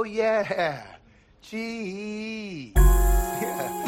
Oh, yeah. Gee. Yeah.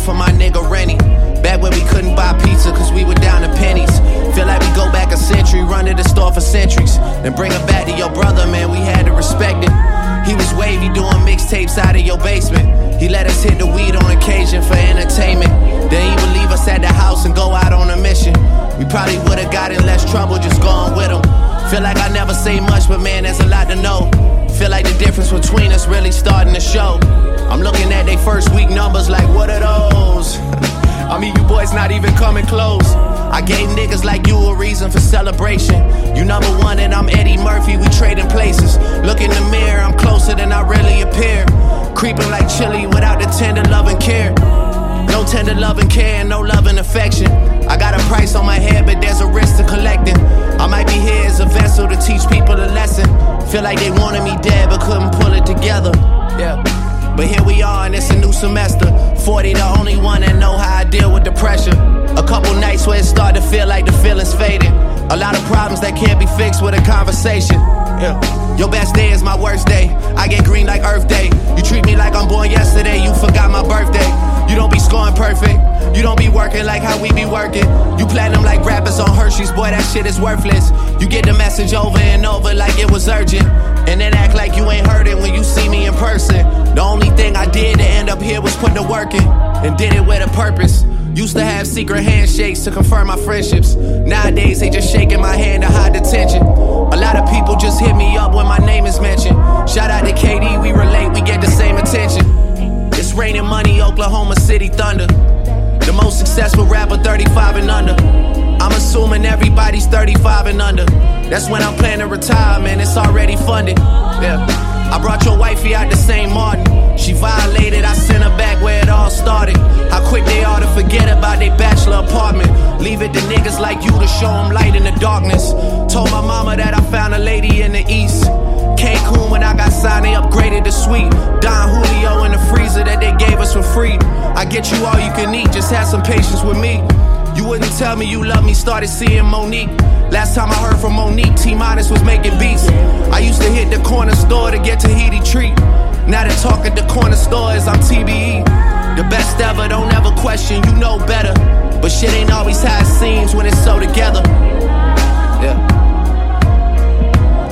For my nigga Rennie. Back when we couldn't buy pizza cause we were down to pennies. Feel like we go back a century, run to the store for centuries. Then bring it back to your brother, man, we had to respect it. He was wavy doing mixtapes out of your basement. He let us hit the weed on occasion for entertainment. Then he would leave us at the house and go out on a mission. We probably would've got in less trouble just going with him. Feel like I never say much, but man, there's a lot to know. Feel like the difference between us really starting to show. I'm looking at they first week numbers like, what are those? I mean, you boys not even coming close. I gave niggas like you a reason for celebration. You number one and I'm Eddie Murphy, we trading places. Look in the mirror, I'm closer than I really appear. Creeping like Chilli without the tender love and care. No tender love and care, no love and affection. I got a price on my head, but there's a risk to collecting. I might be here as a vessel to teach people a lesson. Feel like they wanted me dead, but couldn't pull it together. Yeah. But here we are, and it's a new semester. 40, the only one that know how I deal with the pressure. A couple nights where it start to feel like the feeling's fading. A lot of problems that can't be fixed with a conversation. Yeah. Your best day is my worst day. Hershey's. Boy, that shit is worthless. You get the message over and over like it was urgent. And then act like you ain't heard it when you see me in person. The only thing I did to end up here was put the work in. And did it with a purpose. Used to have secret handshakes to confirm my friendships. Nowadays, they just shaking my hand to hide the tension. A lot of people just hit me up when my name is mentioned. Shout out to KD, we relate, we get the same attention. It's raining money, Oklahoma City Thunder. The most successful rapper, 35 and under. I'm assuming everybody's 35 and under. That's when I'm planning to retire, man. It's already funded. Yeah. I brought your wifey out the same Martin. She violated, I sent her back where it all started. How quick they are to forget about their bachelor apartment. Leave it to niggas like you to show them light in the darkness. Told my mama that I found a lady in the east. Cancun when I got signed, they upgraded the suite. Don Julio in the freezer that they gave us for free I get you all you can eat. Just have some patience with me. You wouldn't tell me you love me, started seeing Monique. Last time I heard from Monique, T Minus was making beats. I used to hit the corner store to get Tahiti treat. Now they talk at the corner stores, I'm TBE. The best ever, don't ever question, you know better. But shit ain't always how it seems when it's so together. Yeah.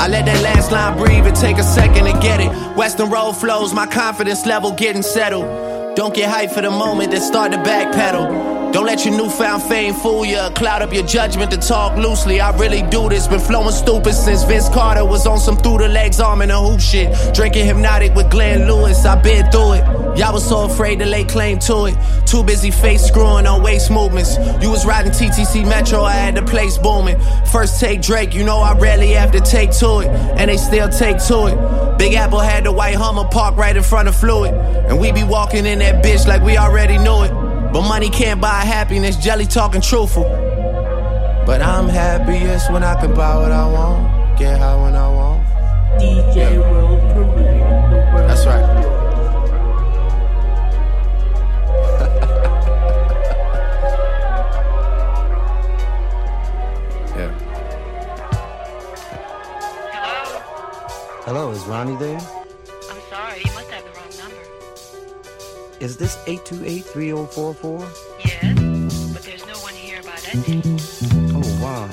I let that last line breathe and take a second to get it. Weston Road flows, my confidence level getting settled. Don't get hyped for the moment, then start to backpedal. Don't let your newfound fame fool you, cloud up your judgment to talk loosely. I really do this, been flowing stupid since Vince Carter was on some through the legs arm and a hoop shit. Drinking Hpnotiq with Glenn Lewis, I been through it. Y'all was so afraid to lay claim to it. Too busy face screwing on waist movements. You was riding TTC Metro, I had the place booming. First take Drake, you know I rarely have to take to it, and they still take to it. Big Apple had the white Hummer parked right in front of Fluid, and we be walking in that bitch like we already knew it. But money can't buy happiness, jelly talking truthful. But I'm happiest when I can buy what I want, get high when I want. DJ. The world That's right. Is Ronnie there? I'm sorry, you must have the wrong number. Is this 828-3044? Yes, but there's no one here by that name. Oh, wow.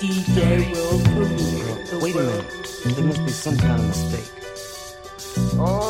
DJ will Premier. Wait a minute. There must be some kind of mistake. Oh,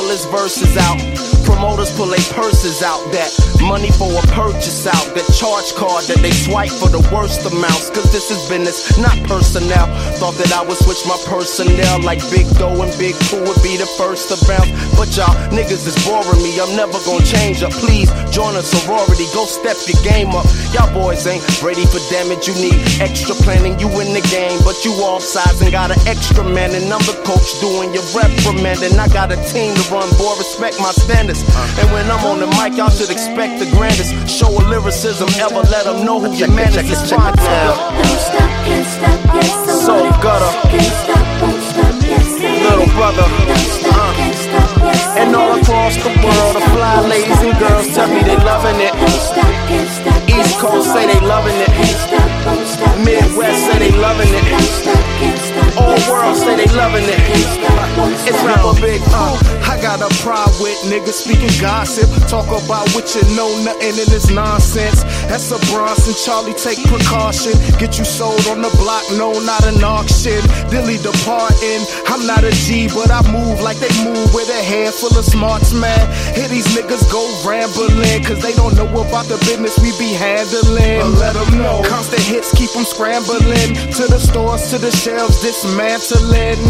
pull his verses out, promoters pull their purses out. That money for a purchase out. That charge card that they swipe for the worst amounts. Cause this is business, not personnel. Thought that I would switch my personnel like Big Doe and Big Pooh would be the first to bounce. But y'all niggas is boring me. I'm never gonna change up. Please join a sorority. Go step your game up. Y'all boys ain't ready for damage. You need extra planning. You in the game, but you off sides and got an extra man. And I'm the coach doing your reprimanding. I got a team to run, boy. Respect my standards. And when I'm on the mic, y'all should expect the grandest. Show a lyricism, ever let them know who your man is. It's fine now. Don't stop, can't stop, yes, So wanna. gutter. Can't stop, won't stop, yes, Little brother. Don't stop, can't stop, yes, I And all across the world, the fly ladies and girls tell me they loving it. Don't stop, can't stop, East Coast say they loving it. Can't stop, won't stop, Midwest say they loving it. Don't stop, can't stop, All world say they loving it. Can't stop, won't It's rapper big. Uh, I got a problem with niggas speaking gossip. Talk about what you know, nothing in this nonsense. That's a Bronson, Charlie, take precaution. Get you sold on the block, no, not an auction. Dilly departing. I'm not a G, but I move like they move with a handful of smarts, man. Here these niggas go rambling, cause they don't know about the business we be handling. But let them know. Constant hits keep them scrambling. To the stores, to the shelves, dismantling.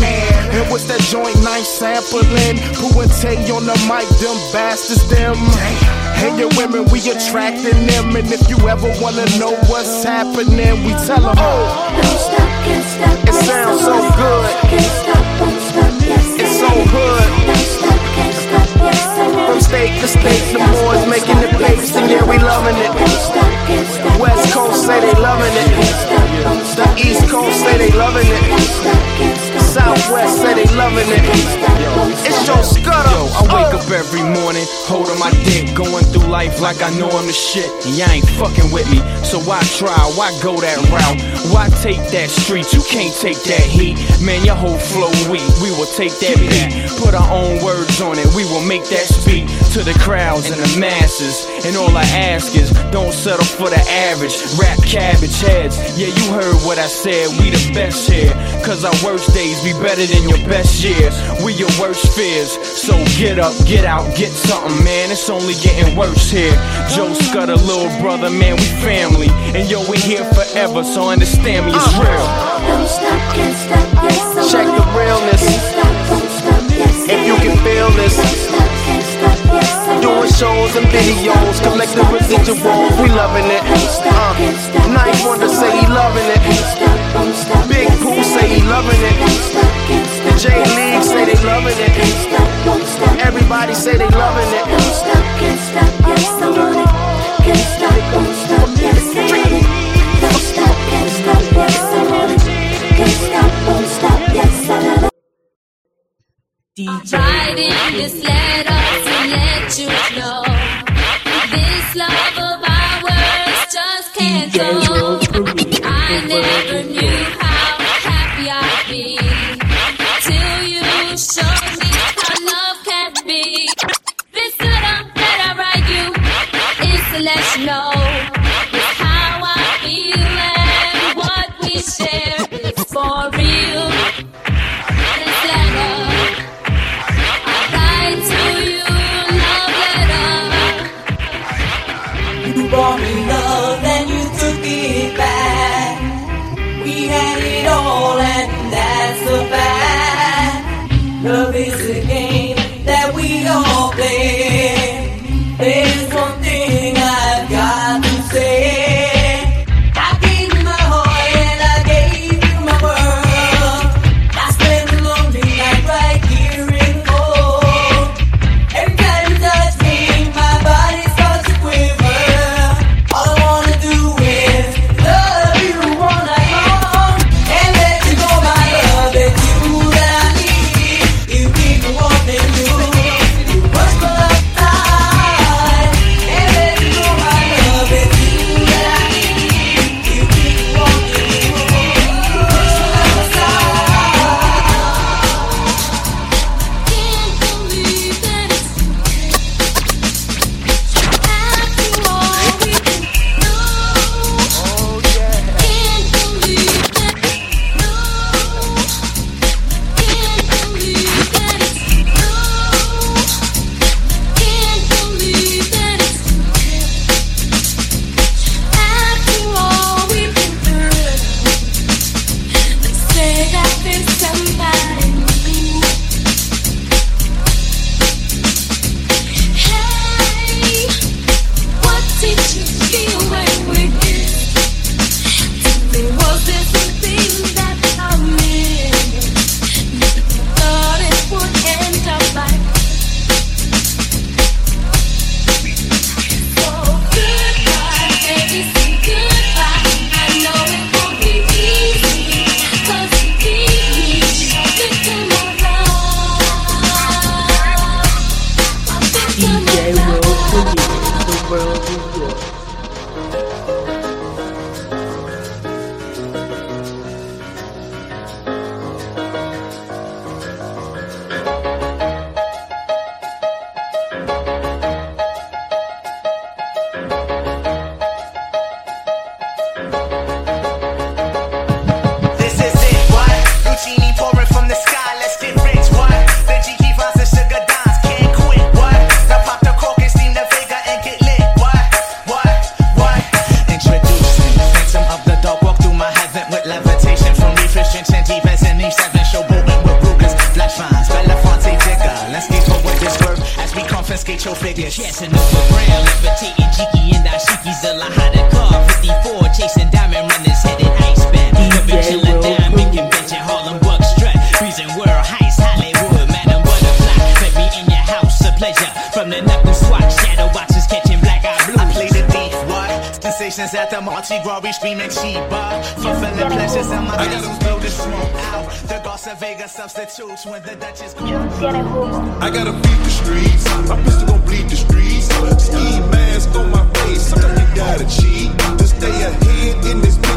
And what's that joint knife sampling? Who and Tay on the mic, them bastards, them. Hey, your women, we attracting them. And if you ever wanna know what's happening, we tell them, oh, Don't stop, can't stop. It sounds so good. Can't stop, won't stop, yes, it's so hood. Don't stop, can't stop, yes, From state to state, the boys making the papes, and yeah, we loving it. Don't stop, can't stop, West Coast say they loving it. The East Coast say they loving it. Don't stop, can't stop, yes, Southwest say they loving it. Can't stop, don't It's your Scudda. Yo, I wake uh. up every morning, holding my dick, going through life like I know I'm the shit. And y'all ain't fucking with me, so why try? Why go that route? Why take that street? You can't take that heat. Man, your whole flow weak. We will take that beat, put our own words on it. We will make that speak to the crowds and the masses. And all I ask is, don't settle for the average. Rap cabbage heads. Yeah, you heard what I said. We the best here. Cause our worst days be better than your best years. We your worst fears. So get up, get out, get something, man. It's only getting worse here. Joe Scudda, little brother, man, we family. And yo, we here forever, so understand me, it's uh. real. Don't stop, can't stop, yes, Check the realness. Can't stop, don't stop, yes, I If you can feel this. Doing shows and videos, collect the residuals, we loving it. Uh, 9th Wonder say he loving it. Big Pooh say he loving it. The J League say they loving it. Everybody say they loving it. Writing this letter let you know Love flick the chest and look around, the Marty Rory screaming Chiba. Fulfilling pleasures in my business build this smoke out. The Garcia Vega substitutes when the Dutchess go. I gotta beat the streets. My pistol gon' bleed the streets. Ski mask on my face. Sometimes you gotta cheat. To stay ahead in this game.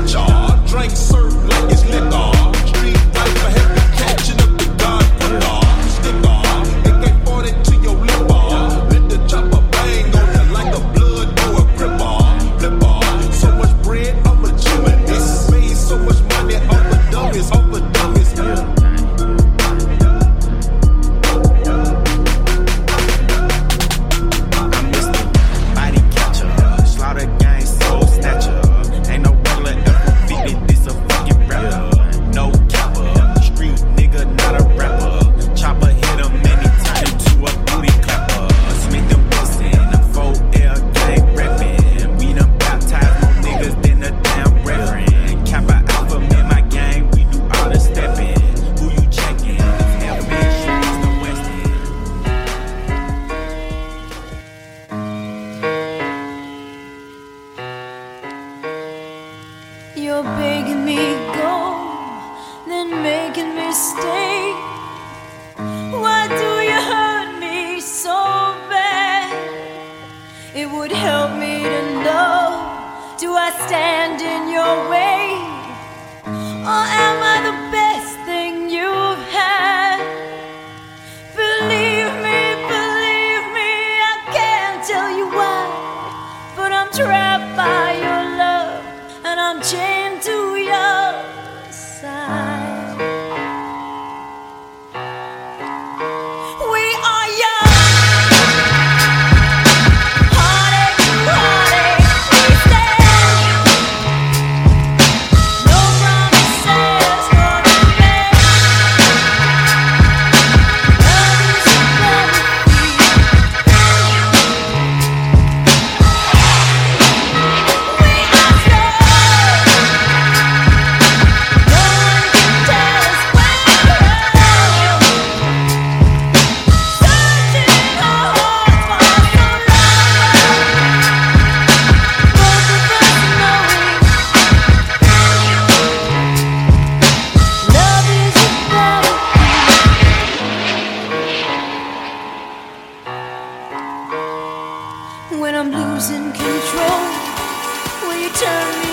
when I'm losing control? Will you turn me?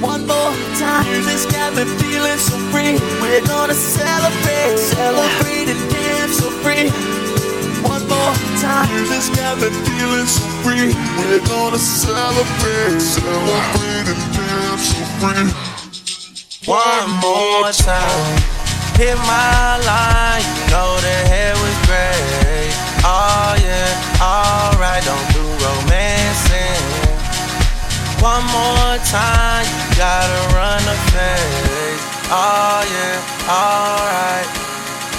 One more time. Music's got me feeling so free. We're gonna celebrate, celebrate and dance so free. One more time. Music's got me feeling so free. We're gonna celebrate, celebrate and dance so free. One more time. Hit my line, you know the hair was great. Oh yeah, alright, don't. One more time, you gotta run the face. Oh yeah, alright.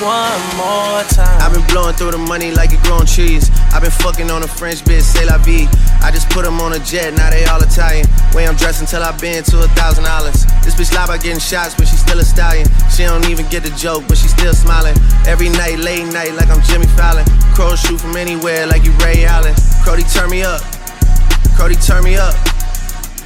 One more time. I've been blowing through the money like it growing trees. I've been fucking on a French bitch, say la vie. I just put them on a jet, now they all Italian. Way I'm dressed until I've been to a thousand dollars. This bitch lie about getting shots, but she still a stallion. She don't even get the joke, but she still smiling. Every night, late night, like I'm Jimmy Fallon. Crows shoot from anywhere, like you Ray Allen. Crody, turn me up. Crody, turn me up.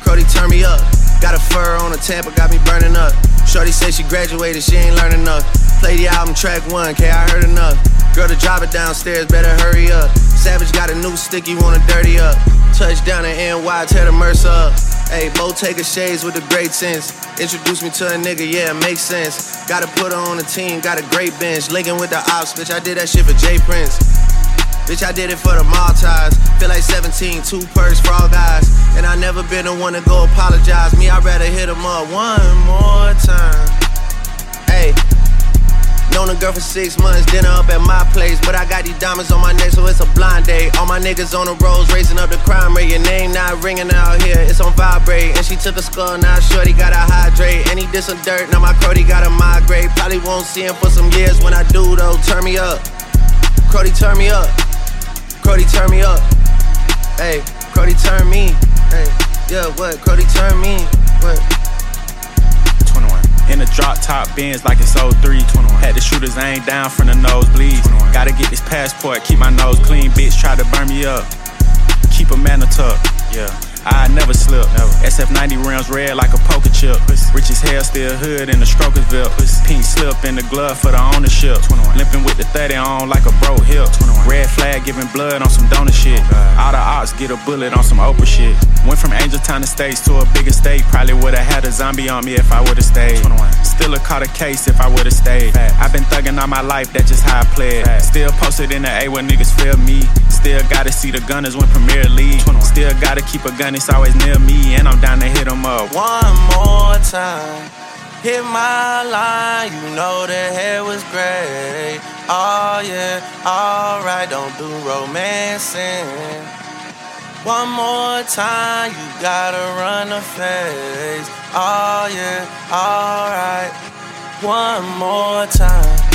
Crody, turn me up. Got a fur on a Tampa, got me burning up. Shorty say she graduated, she ain't learning enough. Play the album track one, K, I heard enough. Girl to drop it downstairs, better hurry up. Savage got a new stick, you wanna dirty up. Touchdown in NY, tear the Mercer up. Hey, Bo take a shades with the great sense. Introduce me to a nigga, yeah, it makes sense. Gotta put her on the team, got a great bench. Linking with the ops, bitch, I did that shit for Jay Prince. Bitch, I did it for the Maltese. Feel like 17, two for all guys. And I never been the one to go apologize. Me, I'd rather hit him up one more time. Hey. Known a girl for six months, dinner up at my place. But I got these diamonds on my neck, so it's a blind date. All my niggas on the roads, raising up the crime rate. Your name not ringing out here, it's on vibrate. And she took a skull, now shorty gotta hydrate. And he did some dirt, now my Crody gotta migrate. Probably won't see him for some years when I do, though. Turn me up. Crody, turn me up. Crody, turn me up. Hey, Cody turn me. Hey, yeah, what? Cody turn me. What? 21. In a drop top Benz like it's 03. 21. Had the shooters aim down from the nosebleeds. Gotta get this passport, keep my nose clean. Bitch try to burn me up. Keep a man a tuck. Yeah. I never slip. Never. SF90 rims red like a poker chip. Rich as hell, still hood in the Strokersville. Pink slip in the glove for the ownership. 21. Limping with the 30 on like a bro hip. 21. Red flag giving blood on some donor shit. Oh, all the ops get a bullet on some Oprah shit. Went from Angel Town to States to a bigger state. Probably would've had a zombie on me if I would've stayed. 21. Still a caught a case if I would've stayed. I've been thugging all my life, that's just how I played. Still posted in the A where niggas feel me. Still gotta see the gunners win Premier League. Still gotta keep a gun, it's always near me. And I'm down to hit 'em up. One more time. Hit my line, you know the hair was great. Oh yeah, alright, don't do romancing. One more time, you gotta run the face. Oh yeah, alright. One more time.